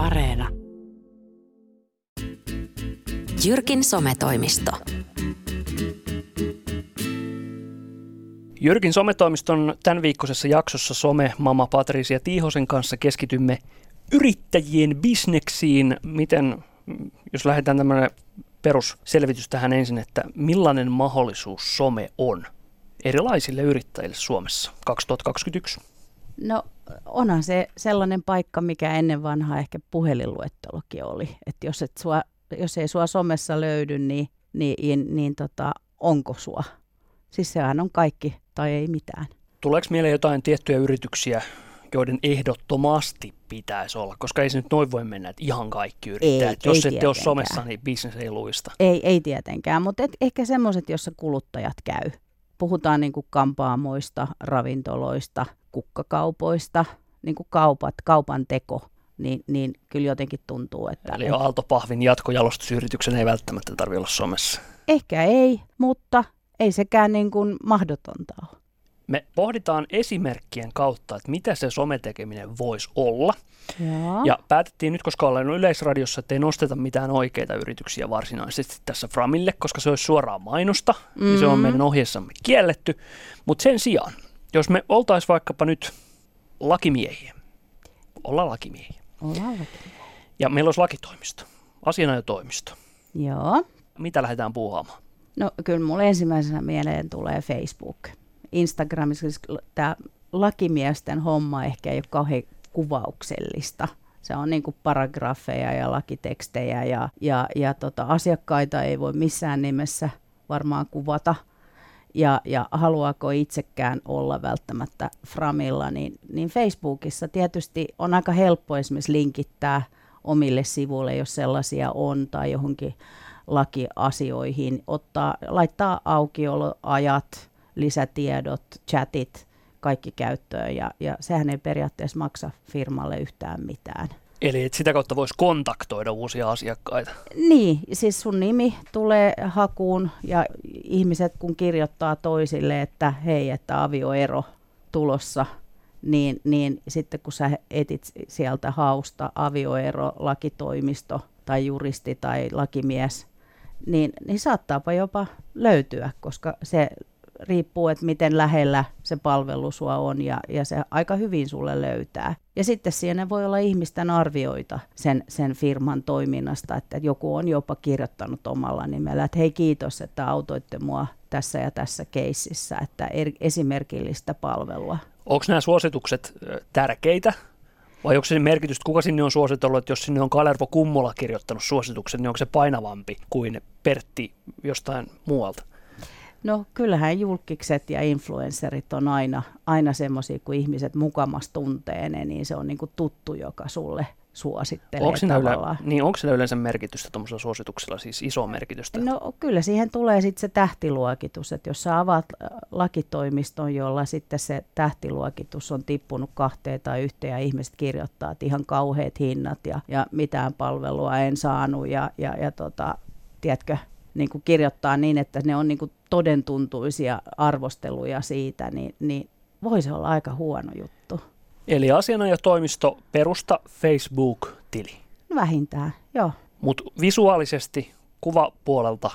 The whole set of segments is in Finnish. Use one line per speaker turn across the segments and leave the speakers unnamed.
Areena. Jyrkin sometoimisto.
Jyrkin sometoimiston tämän viikkoisessa jaksossa some mama Patricia Tiihosen kanssa keskitymme yrittäjien bisneksiin. Miten, jos lähdetään tämmöinen perusselvitys tähän ensin, että millainen mahdollisuus some on erilaisille yrittäjille Suomessa 2021?
No onhan se sellainen paikka, mikä ennen vanhaa ehkä puhelinluettelokin oli. Että jos, et sua, jos ei sua somessa löydy, niin, niin, niin, niin tota, onko sua? Siis sehän on kaikki tai ei mitään.
Tuleeko mieleen jotain tiettyjä yrityksiä, joiden ehdottomasti pitäisi olla, koska ei se nyt noin voi mennä, että ihan kaikki yrittäjät.
Ei,
Jos
ei
ette ole somessa, niin bisnes ei luista.
Ei, ei tietenkään, mutta et, ehkä semmoiset, jossa kuluttajat käy. Puhutaan niin kuin kampaamoista, ravintoloista, kukkakaupoista, niin kuin kaupat, kaupan teko, niin, niin kyllä jotenkin tuntuu, että...
Eli Aaltopahvin jatkojalostusyrityksen ei välttämättä tarvitse olla somessa.
Ehkä ei, mutta ei sekään niin kuin mahdotonta ole.
Me pohditaan esimerkkien kautta, että mitä se sometekeminen voisi olla.
Joo.
Ja päätettiin nyt, koska ollaan Yleisradiossa, että ei nosteta mitään oikeita yrityksiä varsinaisesti tässä Framille, koska se olisi suoraan mainosta, mm. ja se on
Mm.
meidän ohjeessamme kielletty. Mutta sen sijaan, jos me oltaisiin vaikkapa nyt lakimiehiä, ollaan lakimiehiä,
Ollaan vaikka.
ja meillä olisi lakitoimisto, asianajotoimisto,
Joo.
mitä lähdetään puuhaamaan?
No kyllä mulle ensimmäisenä mieleen tulee Facebook. Instagramissa tämä lakimiesten homma ehkä ei ole kauhean kuvauksellista. Se on niin paragrafeja ja lakitekstejä ja, ja, ja tota, asiakkaita ei voi missään nimessä varmaan kuvata. Ja, ja haluaako itsekään olla välttämättä Framilla, niin, niin Facebookissa tietysti on aika helppo esimerkiksi linkittää omille sivuille, jos sellaisia on, tai johonkin lakiasioihin, ottaa, laittaa aukioloajat, lisätiedot, chatit, kaikki käyttöön, ja, ja sehän ei periaatteessa maksa firmalle yhtään mitään.
Eli että sitä kautta voisi kontaktoida uusia asiakkaita.
Niin, siis sun nimi tulee hakuun ja ihmiset kun kirjoittaa toisille, että hei, että avioero tulossa, niin, niin sitten kun sä etit sieltä hausta avioero, lakitoimisto tai juristi tai lakimies, niin, niin saattaapa jopa löytyä, koska se riippuu, että miten lähellä se palvelu sua on ja, ja se aika hyvin sulle löytää. Ja sitten siinä voi olla ihmisten arvioita sen, sen firman toiminnasta, että joku on jopa kirjoittanut omalla nimellä, että hei kiitos, että autoitte mua tässä ja tässä keississä, että er, esimerkillistä palvelua.
Onko nämä suositukset tärkeitä? Vai onko se merkitys, kuka sinne on suositellut, että jos sinne on Kalervo Kummola kirjoittanut suosituksen, niin onko se painavampi kuin Pertti jostain muualta?
No kyllähän julkikset ja influencerit on aina, aina semmoisia, kun ihmiset mukamas tuntee ne, niin se on niinku tuttu, joka sulle suosittelee
Onko siinä, yle,
tavallaan.
niin onko siinä yleensä merkitystä tuommoisella suosituksella, siis iso merkitystä?
No kyllä siihen tulee sitten se tähtiluokitus, että jos sä avaat lakitoimiston, jolla sitten se tähtiluokitus on tippunut kahteen tai yhteen ja ihmiset kirjoittaa, että ihan kauheat hinnat ja, ja mitään palvelua en saanut ja, ja, ja tota, tiedätkö, niin kuin kirjoittaa niin, että ne on niin kuin todentuntuisia arvosteluja siitä, niin, niin voi se olla aika huono juttu.
Eli asianajotoimisto perusta Facebook-tili,
Vähintään, joo.
mutta visuaalisesti kuvapuolelta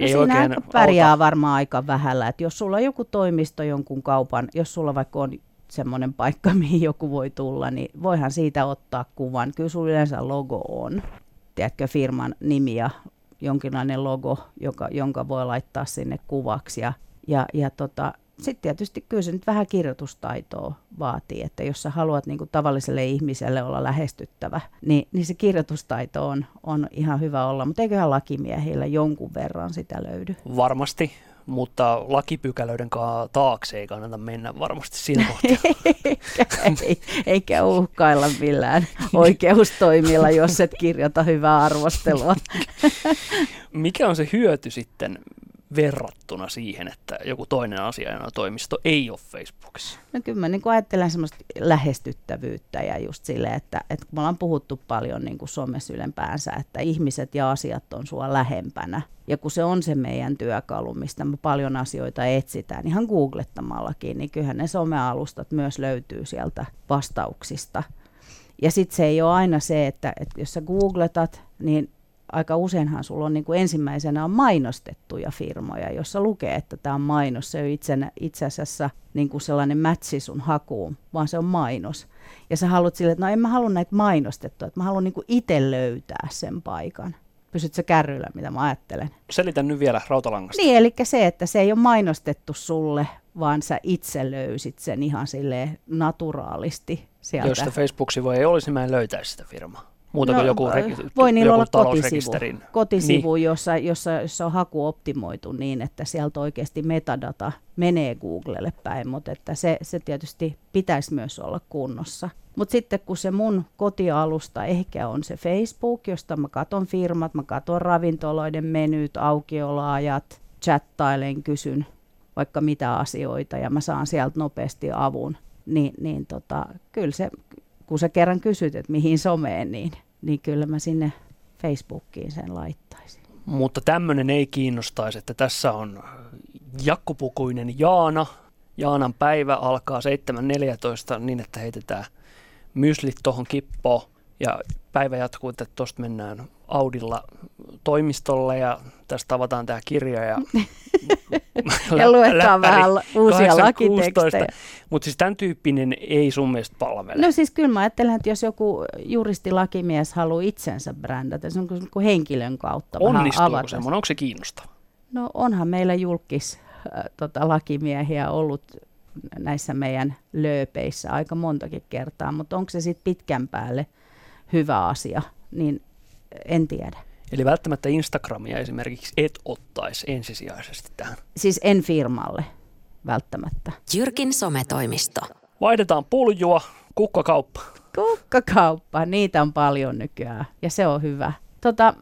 No
ei
siinä
oikein
aika pärjää
auta.
varmaan aika vähällä. että jos sulla on joku toimisto jonkun kaupan, jos sulla vaikka on semmoinen paikka, mihin joku voi tulla, niin voihan siitä ottaa kuvan. Kyllä sulla yleensä logo on. Tiedätkö, firman nimi ja jonkinlainen logo, joka, jonka voi laittaa sinne kuvaksi. Ja, ja, ja tota, sitten tietysti kyllä se nyt vähän kirjoitustaitoa vaatii, että jos sä haluat niin kuin tavalliselle ihmiselle olla lähestyttävä, niin, niin se kirjoitustaito on, on ihan hyvä olla, mutta eiköhän lakimiehillä jonkun verran sitä löydy.
Varmasti, mutta lakipykälöiden taakse ei kannata mennä varmasti siinä kohtaa.
Ei, eikä uhkailla millään oikeustoimilla, jos et kirjoita hyvää arvostelua.
Mikä on se hyöty sitten verrattuna siihen, että joku toinen asianajotoimisto ei ole Facebookissa?
No kyllä mä niin ajattelen semmoista lähestyttävyyttä ja just silleen, että, että me ollaan puhuttu paljon niin kuin somessa ylempäänsä, että ihmiset ja asiat on sua lähempänä. Ja kun se on se meidän työkalu, mistä me paljon asioita etsitään, ihan googlettamallakin, niin kyllähän ne somealustat myös löytyy sieltä vastauksista. Ja sitten se ei ole aina se, että, että jos sä googletat, niin aika useinhan sulla on niin kuin ensimmäisenä on mainostettuja firmoja, jossa lukee, että tämä on mainos. Se ei ole itse, itse asiassa niin kuin sellainen mätsi sun hakuun, vaan se on mainos. Ja sä haluat sille, että no en mä halua näitä mainostettua, että mä haluan niin kuin itse löytää sen paikan. Pysytkö kärryllä, mitä mä ajattelen?
Selitän nyt vielä rautalangasta.
Niin, eli se, että se ei ole mainostettu sulle, vaan sä itse löysit sen ihan sille naturaalisti sieltä.
Jos sitä Facebook-sivua ei olisi, niin mä en löytäisi sitä firmaa. Muuta no, kuin joku, re-
voi niillä
joku
olla kotisivu, kotisivu niin. jossa, jossa, jossa on haku optimoitu niin, että sieltä oikeasti metadata menee Googlelle päin, mutta että se, se tietysti pitäisi myös olla kunnossa. Mutta sitten kun se mun kotialusta ehkä on se Facebook, josta mä katon firmat, mä katon ravintoloiden menyt, aukioloajat, chattailen, kysyn vaikka mitä asioita ja mä saan sieltä nopeasti avun, niin, niin tota, kyllä se, kun sä kerran kysyt, että mihin someen, niin, niin kyllä mä sinne Facebookiin sen laittaisin.
Mutta tämmöinen ei kiinnostaisi, että tässä on jakkupukuinen Jaana. Jaanan päivä alkaa 7.14 niin, että heitetään myslit tuohon kippoon ja päivä jatkuu, että tuosta mennään Audilla toimistolle ja tästä avataan tämä kirja ja,
ja luetaan vähän uusia lakitekstejä.
Mutta siis tämän tyyppinen ei sun mielestä palvele.
No siis kyllä mä ajattelen, että jos joku juristilakimies haluaa itsensä brändätä, se on kuin henkilön kautta
Onnistuuko semmoinen? Onko se kiinnostava?
No onhan meillä julkis äh, tota, lakimiehiä ollut näissä meidän lööpeissä aika montakin kertaa, mutta onko se sitten pitkän päälle hyvä asia, niin en tiedä.
Eli välttämättä Instagramia esimerkiksi et ottaisi ensisijaisesti tähän.
Siis en firmalle välttämättä.
Jyrkin sometoimisto.
Vaihdetaan puljua, kukkakauppa.
Kukkakauppa, niitä on paljon nykyään ja se on hyvä. Tota,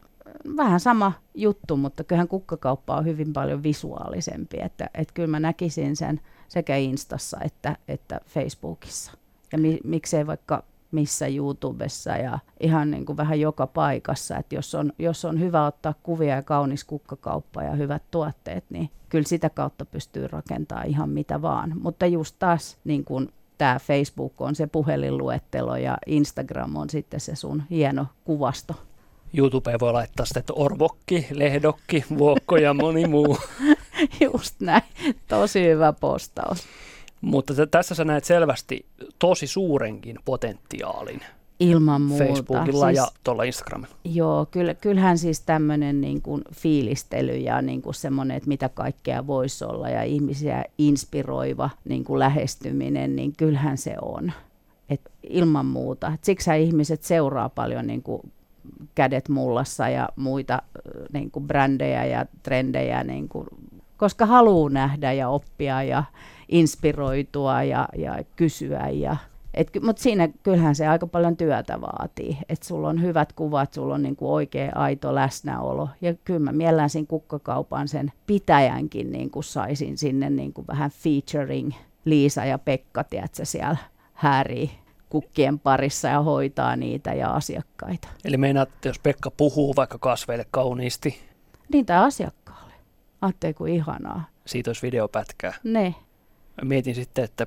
vähän sama juttu, mutta kyllähän kukkakauppa on hyvin paljon visuaalisempi. Että, että kyllä mä näkisin sen sekä Instassa että, että Facebookissa. Ja mi, miksei vaikka missä YouTubessa ja ihan niin kuin vähän joka paikassa. Että jos on, jos on hyvä ottaa kuvia ja kaunis kukkakauppa ja hyvät tuotteet, niin kyllä sitä kautta pystyy rakentamaan ihan mitä vaan. Mutta just taas niin kuin tämä Facebook on se puhelinluettelo ja Instagram on sitten se sun hieno kuvasto.
YouTubeen voi laittaa sitten, että orvokki, lehdokki, vuokko ja moni muu.
Just näin. Tosi hyvä postaus.
Mutta t- tässä sä näet selvästi tosi suurenkin potentiaalin.
Ilman muuta.
Facebookilla siis, ja tuolla Instagramilla.
Joo, kyllä, kyllähän siis tämmöinen niin kuin fiilistely ja niin kuin semmoinen, että mitä kaikkea voisi olla ja ihmisiä inspiroiva niin kuin lähestyminen, niin kyllähän se on. Et ilman muuta. Et siksi ihmiset seuraa paljon niin kuin kädet mullassa ja muita niin kuin brändejä ja trendejä, niin kuin, koska haluaa nähdä ja oppia ja inspiroitua ja, ja kysyä. Ja, mutta siinä kyllähän se aika paljon työtä vaatii, että sulla on hyvät kuvat, sulla on niinku oikea aito läsnäolo. Ja kyllä mä mielellään siinä kukkakaupan sen pitäjänkin niinku saisin sinne niinku vähän featuring Liisa ja Pekka, tiedätkö, siellä häärii kukkien parissa ja hoitaa niitä ja asiakkaita.
Eli meinaat, että jos Pekka puhuu vaikka kasveille kauniisti?
Niin, tai asiakkaalle. Ajattelee, kuin ihanaa.
Siitä olisi videopätkää.
Ne
mietin sitten, että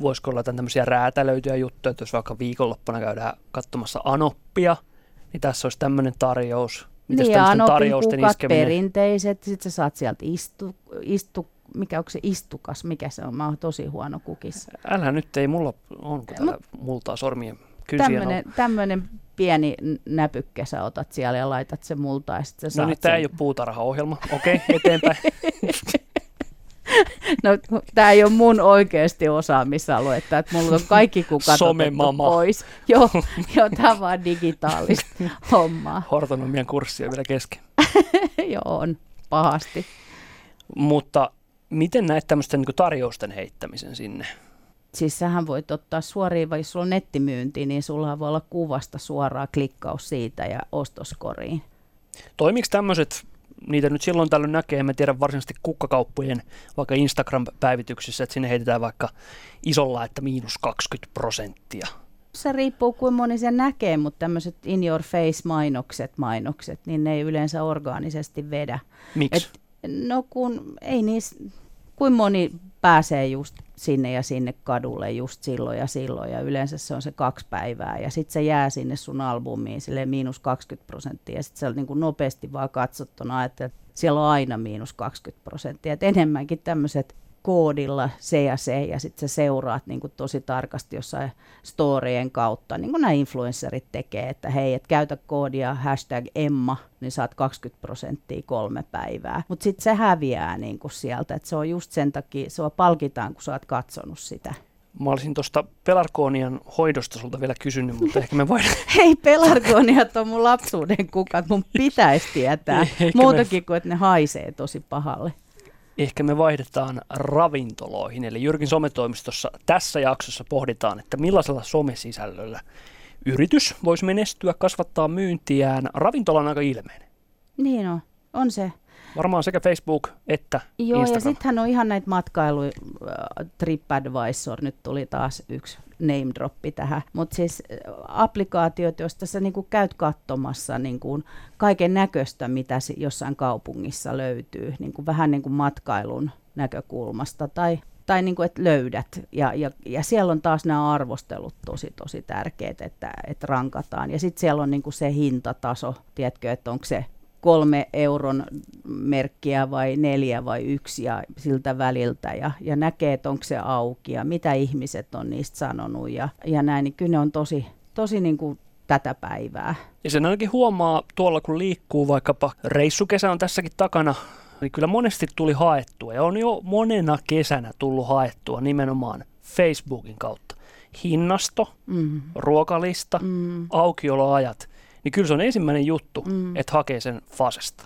voisiko olla tämmöisiä räätälöityjä juttuja, että jos vaikka viikonloppuna käydään katsomassa Anoppia, niin tässä olisi tämmöinen tarjous.
Mitäs niin, ja tarjousten iskeminen? perinteiset, sitten sä saat sieltä istu, istu, mikä onko se istukas, mikä se on, mä oon tosi huono kukissa.
Älä nyt, ei mulla on, kun täällä multaa sormien tämmönen,
on. tämmöinen pieni näpykkä sä otat siellä ja laitat se multaa ja sitten sä
No niin, tämä ei ole puutarhaohjelma. Okei, okay, eteenpäin.
No, tämä ei ole mun oikeasti osaamisaluetta, että mulla on kaikki kukat pois. Joo, jo, tämä on vaan digitaalista hommaa.
Hortonomian kurssi on vielä kesken.
Joo, on pahasti.
Mutta miten näet tämmöisten niin tarjousten heittämisen sinne?
Siis sähän voit ottaa suoriin, vai jos sulla on nettimyynti, niin sulla voi olla kuvasta suoraa klikkaus siitä ja ostoskoriin.
Toimiiko tämmöiset niitä nyt silloin tällöin näkee, en tiedä varsinaisesti kukkakauppojen vaikka Instagram-päivityksissä, että sinne heitetään vaikka isolla, että miinus 20 prosenttia.
Se riippuu kuin moni sen näkee, mutta tämmöiset in your face mainokset, mainokset, niin ne ei yleensä orgaanisesti vedä.
Miksi?
no kun ei niissä, kuin moni pääsee just sinne ja sinne kadulle just silloin ja silloin. Ja yleensä se on se kaksi päivää. Ja sitten se jää sinne sun albumiin sille miinus 20 prosenttia. Ja sitten se on niin kuin nopeasti vaan katsottuna, että siellä on aina miinus 20 prosenttia, että enemmänkin tämmöiset koodilla se ja se, ja sitten sä seuraat niin kuin tosi tarkasti jossain storien kautta, niin kuin nämä influencerit tekee, että hei, et käytä koodia hashtag Emma, niin saat 20 prosenttia kolme päivää. Mutta sitten se häviää niin kuin sieltä, että se on just sen takia, sua palkitaan, kun sä oot katsonut sitä.
Mä olisin tuosta pelarkoonian hoidosta sulta vielä kysynyt, mutta ehkä me voidaan...
Hei, pelarkooniat on mun lapsuuden kukat, mun pitäisi tietää. Muutakin me... kuin, että ne haisee tosi pahalle
ehkä me vaihdetaan ravintoloihin. Eli Jyrkin sometoimistossa tässä jaksossa pohditaan, että millaisella somesisällöllä yritys voisi menestyä, kasvattaa myyntiään. Ravintola on aika ilmeinen.
Niin on, on se.
Varmaan sekä Facebook että
Joo,
Instagram.
ja sittenhän on ihan näitä matkailu, äh, TripAdvisor, nyt tuli taas yksi name droppi tähän. Mutta siis äh, applikaatiot, joista sä niinku käyt katsomassa niinku kaiken näköistä, mitä jossain kaupungissa löytyy, niinku vähän niin kuin matkailun näkökulmasta tai tai niin kuin, että löydät. Ja, ja, ja siellä on taas nämä arvostelut tosi, tosi tärkeät, että, että rankataan. Ja sitten siellä on niin kuin se hintataso, tiedätkö, että onko se kolme euron merkkiä vai neljä vai yksi ja siltä väliltä ja, ja näkee, että onko se auki ja mitä ihmiset on niistä sanonut ja, ja näin, niin kyllä ne on tosi, tosi niin kuin tätä päivää.
Ja sen ainakin huomaa tuolla, kun liikkuu vaikkapa reissukesä on tässäkin takana, niin kyllä monesti tuli haettua ja on jo monena kesänä tullut haettua nimenomaan Facebookin kautta. Hinnasto, mm. ruokalista, mm. aukioloajat – niin kyllä se on ensimmäinen juttu, mm. että hakee sen fasesta.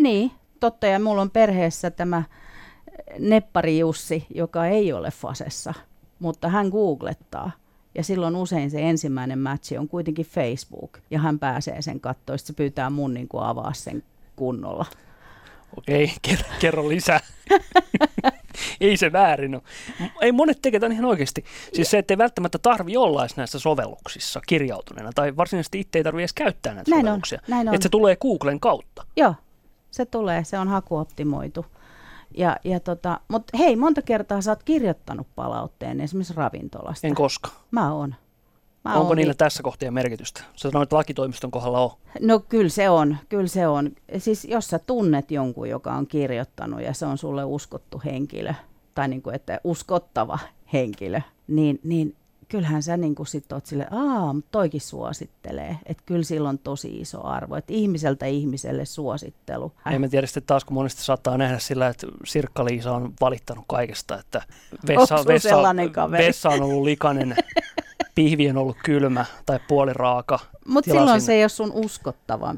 Niin, totta. Ja mulla on perheessä tämä neppari Jussi, joka ei ole fasessa, mutta hän googlettaa. Ja silloin usein se ensimmäinen matchi on kuitenkin Facebook, ja hän pääsee sen katsoa, se pyytää mun niin kuin avaa sen kunnolla.
Okei, kerro, kerro lisää. ei se väärin ole. Ei monet tekee tämän ihan oikeasti. Siis se, että ei välttämättä tarvi olla näissä sovelluksissa kirjautuneena, tai varsinaisesti itse ei tarvitse edes käyttää näitä näin sovelluksia. On, näin on. Että se tulee Googlen kautta.
Joo, se tulee, se on hakuoptimoitu. Ja, ja tota, Mutta hei, monta kertaa sä oot kirjoittanut palautteen esimerkiksi ravintolasta.
En koska.
Mä oon.
Mä Onko niillä tässä kohtia merkitystä? Sä sanoit, että lakitoimiston kohdalla on.
No kyllä se on, kyllä se on. Siis jos sä tunnet jonkun, joka on kirjoittanut ja se on sulle uskottu henkilö, tai niin kuin, että uskottava henkilö, niin, niin kyllähän sä niin sitten oot sille, aa, toikin suosittelee. Että kyllä sillä on tosi iso arvo, että ihmiseltä ihmiselle suosittelu.
Ei mä tiedä sitten taas, kun monesti saattaa nähdä sillä, että Sirkka-Liisa on valittanut kaikesta, että vessa, vessa, vessa on ollut likainen pihvi on ollut kylmä tai puoliraaka.
Mutta silloin se ei ole sun uskottava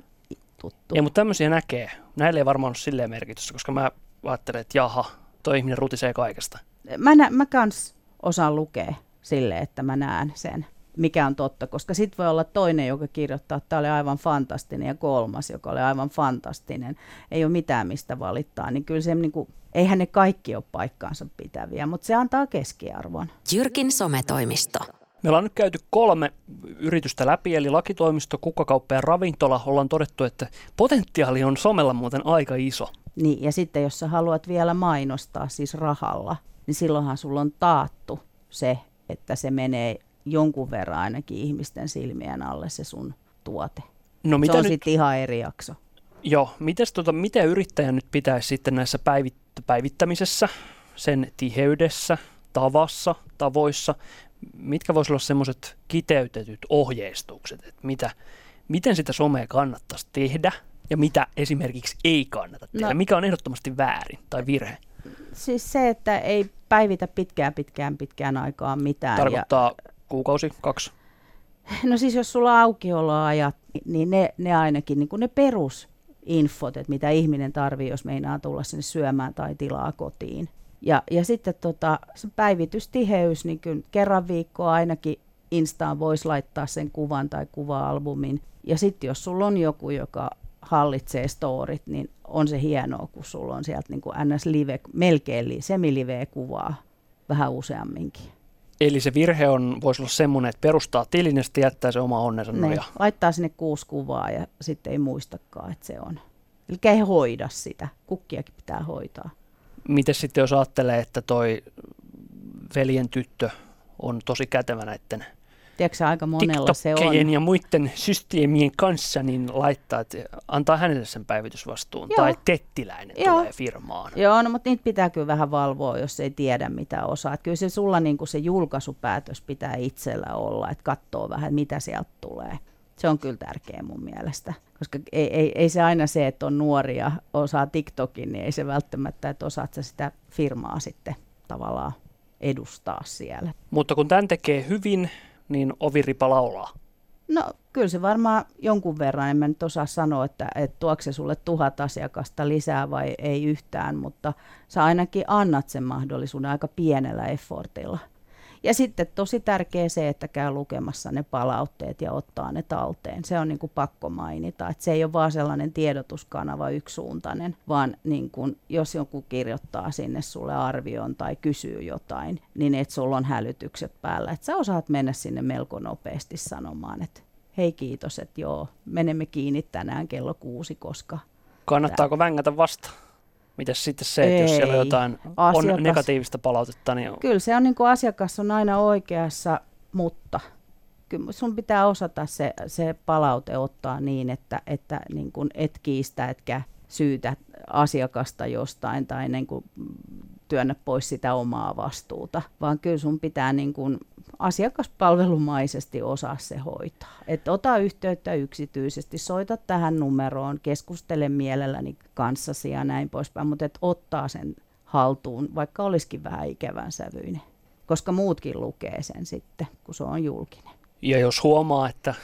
tuttu.
Ei, mutta tämmöisiä näkee. Näille ei varmaan ole silleen merkitystä, koska mä ajattelen, että jaha, toi ihminen rutisee kaikesta.
Mä, nä, mä kans osaan lukea sille, että mä näen sen, mikä on totta, koska sitten voi olla toinen, joka kirjoittaa, että tämä oli aivan fantastinen, ja kolmas, joka oli aivan fantastinen. Ei ole mitään, mistä valittaa, niin kyllä se niin kuin, eihän ne kaikki ole paikkaansa pitäviä, mutta se antaa keskiarvon.
Jyrkin sometoimisto.
Me ollaan nyt käyty kolme yritystä läpi, eli lakitoimisto, kukkakauppa ja ravintola. Ollaan todettu, että potentiaali on somella muuten aika iso.
Niin, ja sitten jos sä haluat vielä mainostaa siis rahalla, niin silloinhan sulla on taattu se, että se menee jonkun verran ainakin ihmisten silmien alle se sun tuote. No, mitä se on sitten ihan eri jakso.
Joo, mites, tota, miten yrittäjä nyt pitäisi sitten näissä päivit- päivittämisessä, sen tiheydessä, tavassa, tavoissa, mitkä voisi olla semmoiset kiteytetyt ohjeistukset, että mitä, miten sitä somea kannattaisi tehdä ja mitä esimerkiksi ei kannata tehdä, no, mikä on ehdottomasti väärin tai virhe?
Siis se, että ei päivitä pitkään pitkään pitkään aikaa mitään.
Tarkoittaa ja, kuukausi, kaksi?
No siis jos sulla aukioloajat, niin ne, ne ainakin niin kuin ne perusinfot, että mitä ihminen tarvii, jos meinaa tulla sinne syömään tai tilaa kotiin. Ja, ja sitten tota, se päivitystiheys, niin kyllä kerran viikkoa ainakin Instaan voisi laittaa sen kuvan tai kuva-albumin. Ja sitten jos sulla on joku, joka hallitsee storit, niin on se hienoa, kun sulla on sieltä niin kuin NS Live, melkein semiliveä kuvaa vähän useamminkin.
Eli se virhe on, voisi olla semmoinen, että perustaa tilin ja sitten jättää se oma onnensa ne, noja.
Laittaa sinne kuusi kuvaa ja sitten ei muistakaan, että se on. Eli ei hoida sitä. Kukkiakin pitää hoitaa.
Miten sitten jos ajattelee, että toi veljen tyttö on tosi kätevä näiden
Tiedätkö, aika monella se on.
ja muiden systeemien kanssa niin laittaa, että antaa hänelle sen päivitysvastuun.
Joo.
Tai tettiläinen
Joo.
tulee firmaan.
Joo, no, mutta niitä pitää kyllä vähän valvoa, jos ei tiedä mitä osaa. Kyllä se sulla niin se julkaisupäätös pitää itsellä olla, että katsoo vähän, mitä sieltä tulee. Se on kyllä tärkeä mun mielestä. Koska ei, ei, ei se aina se, että on nuoria, osaa TikTokin, niin ei se välttämättä, että osaat sä sitä firmaa sitten tavallaan edustaa siellä.
Mutta kun tämän tekee hyvin, niin oviripa laulaa.
No kyllä se varmaan jonkun verran, en mä nyt osaa sanoa, että, että tuokse se sulle tuhat asiakasta lisää vai ei yhtään, mutta sä ainakin annat sen mahdollisuuden aika pienellä effortilla. Ja sitten tosi tärkeä se, että käy lukemassa ne palautteet ja ottaa ne talteen. Se on niin kuin pakko mainita, että se ei ole vaan sellainen tiedotuskanava yksisuuntainen, vaan niin kuin, jos joku kirjoittaa sinne sulle arvioon tai kysyy jotain, niin että sulla on hälytykset päällä. Että sä osaat mennä sinne melko nopeasti sanomaan, että hei kiitos, että joo, menemme kiinni tänään kello kuusi, koska...
Kannattaako vängätä vastaan? Mitäs sitten se, että jos siellä on
Ei.
jotain
Asiakas-
on negatiivista palautetta, niin
Kyllä se on niin kuin asiakas on aina oikeassa, mutta kyllä sun pitää osata se, se palaute ottaa niin, että, että niin kuin et kiistä etkä syytä asiakasta jostain tai niin kuin työnnä pois sitä omaa vastuuta, vaan kyllä sun pitää niin kuin asiakaspalvelumaisesti osaa se hoitaa. Et ota yhteyttä yksityisesti, soita tähän numeroon, keskustele mielelläni kanssasi ja näin poispäin, mutta et ottaa sen haltuun, vaikka olisikin vähän ikävän sävyinen, koska muutkin lukee sen sitten, kun se on julkinen.
Ja jos huomaa, että,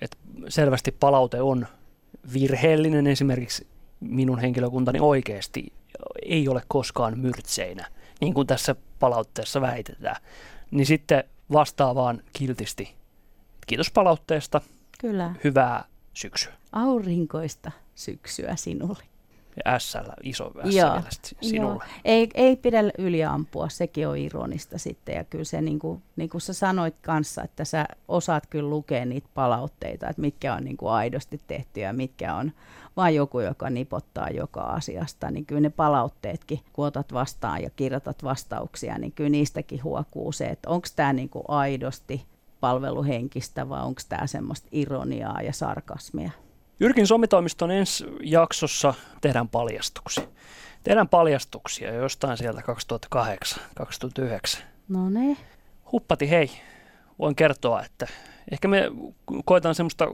että selvästi palaute on virheellinen, esimerkiksi minun henkilökuntani oikeasti ei ole koskaan myrtseinä, niin kuin tässä palautteessa väitetään, niin sitten vastaa vaan kiltisti. Kiitos palautteesta,
Kyllä,
hyvää syksyä.
aurinkoista syksyä sinulle.
SL, iso S
Joo,
sinulle.
Joo. Ei, ei pidä yliampua, sekin on ironista sitten. Ja kyllä se, niin kuin, niin kuin sä sanoit kanssa, että sä osaat kyllä lukea niitä palautteita, että mitkä on niin kuin aidosti tehty ja mitkä on vain joku, joka nipottaa joka asiasta. Niin kyllä ne palautteetkin, kun otat vastaan ja kirjoitat vastauksia, niin kyllä niistäkin huokuu se, että onko tämä niin kuin aidosti palveluhenkistä vai onko tämä semmoista ironiaa ja sarkasmia.
Jyrkin somitoimiston ensi jaksossa tehdään paljastuksia. Tehdään paljastuksia jostain sieltä 2008, 2009.
No ne.
Huppati hei, voin kertoa, että ehkä me koetaan semmoista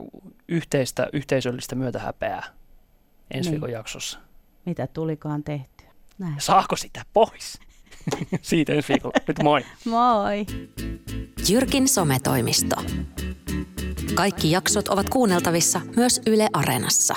yhteistä, yhteisöllistä myötähäpeää ensi
Niin.
viikon jaksossa.
Mitä tulikaan tehtyä. Näin.
Saako sitä pois? Siitä ensi viikolla. Nyt moi.
Moi!
Jyrkin sometoimisto. Kaikki jaksot ovat kuunneltavissa myös Yle Areenassa.